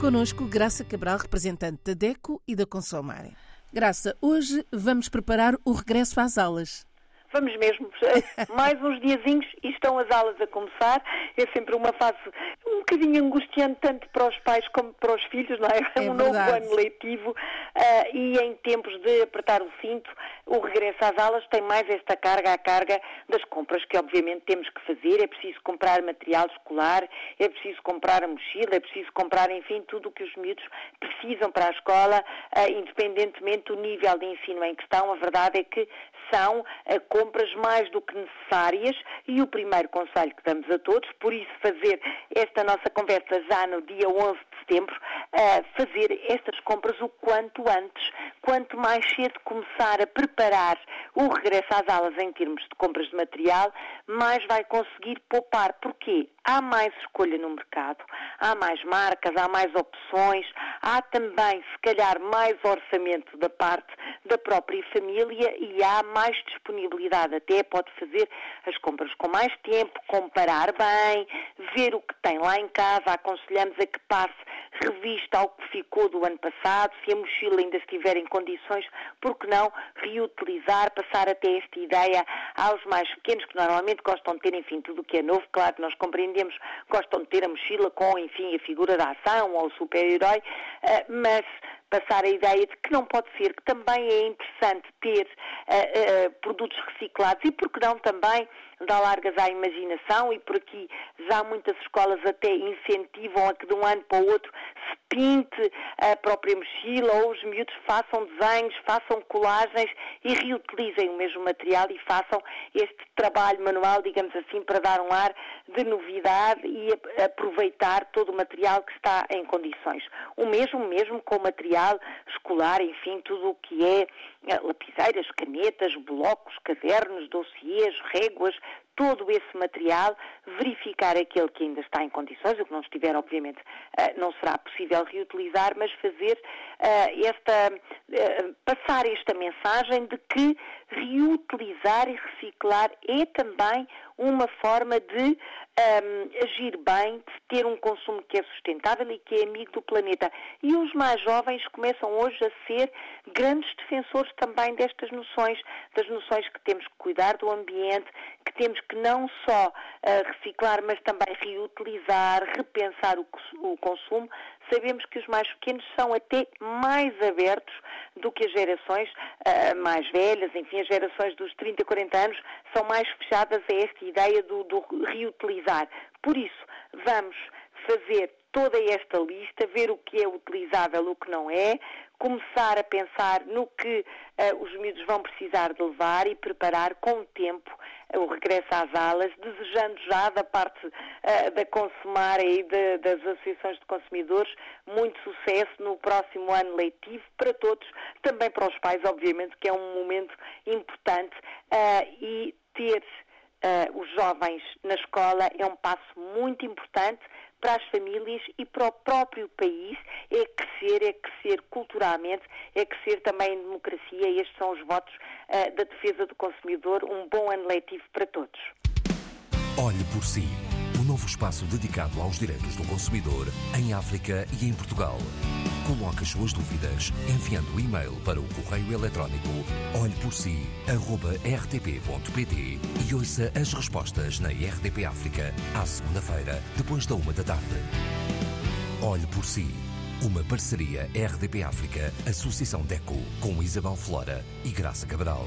connosco Graça Cabral, representante da DECO e da Consomare. Graça, hoje vamos preparar o regresso às aulas. Vamos mesmo, mais uns diazinhos e estão as aulas a começar. É sempre uma fase bocadinho angustiante, tanto para os pais como para os filhos, não é? é um verdade. novo ano letivo uh, e em tempos de apertar o cinto, o regresso às aulas tem mais esta carga, a carga das compras que obviamente temos que fazer. É preciso comprar material escolar, é preciso comprar a mochila, é preciso comprar, enfim, tudo o que os miúdos precisam para a escola, uh, independentemente do nível de ensino em que estão. A verdade é que são uh, compras mais do que necessárias e o primeiro conselho que damos a todos, por isso fazer esta nossa conversa já no dia 11 de setembro, uh, fazer estas compras o quanto antes, quanto mais cedo começar a preparar o regresso às aulas em termos de compras de material, mais vai conseguir poupar. Porquê? Há mais escolha no mercado, há mais marcas, há mais opções, há também, se calhar, mais orçamento da parte da própria família e há mais disponibilidade. Até pode fazer as compras com mais tempo, comparar bem, ver o que tem lá em casa. Aconselhamos a que passe revista ao que ficou do ano passado, se a mochila ainda estiver em condições, por que não reutilizar, passar até esta ideia aos mais pequenos, que normalmente gostam de ter, enfim, tudo o que é novo. Claro que nós compreendemos, gostam de ter a mochila com, enfim, a figura da ação ou o super-herói, eh, mas passar a ideia de que não pode ser, que também é interessante ter uh, uh, produtos reciclados. E, por que não, também dar largas à imaginação? E por aqui já muitas escolas até incentivam a que de um ano para o outro pinte a própria mochila ou os miúdos façam desenhos, façam colagens e reutilizem o mesmo material e façam este trabalho manual, digamos assim, para dar um ar de novidade e aproveitar todo o material que está em condições. O mesmo, mesmo com o material escolar, enfim, tudo o que é lapiseiras, canetas, blocos, cadernos, dossiês, réguas, todo esse material, verificar aquele que ainda está em condições, o que não estiver, obviamente, não será possível reutilizar, mas fazer esta, passar esta mensagem de que reutilizar e reciclar é também uma forma de um, agir bem, de ter um consumo que é sustentável e que é amigo do planeta. E os mais jovens começam hoje a ser grandes defensores também destas noções, das noções que temos que cuidar do ambiente, que temos que não só uh, reciclar, mas também reutilizar, repensar o, consumo. Sabemos que os mais pequenos são até mais abertos do que as gerações uh, mais velhas, enfim, as gerações dos 30, 40 anos são mais fechadas a esta ideia do, do reutilizar. Por isso, vamos fazer toda esta lista, ver o que é utilizável, o que não é, começar a pensar no que uh, os miúdos vão precisar de levar e preparar com o tempo uh, o regresso às aulas, desejando já da parte uh, da Consumar e de, das associações de consumidores muito sucesso no próximo ano letivo para todos, também para os pais, obviamente, que é um momento importante e ter os jovens na escola é um passo muito importante para as famílias e para o próprio país é crescer, é crescer culturalmente, é crescer também em democracia. Estes são os votos uh, da defesa do consumidor. Um bom ano letivo para todos. Olhe por si. O um novo espaço dedicado aos direitos do consumidor em África e em Portugal. Coloque as suas dúvidas enviando o e-mail para o correio eletrónico olheporsi.rtp.pt e ouça as respostas na RDP África à segunda-feira, depois da uma da tarde. Olhe por si. Uma parceria RDP África, Associação DECO, com Isabel Flora e Graça Cabral.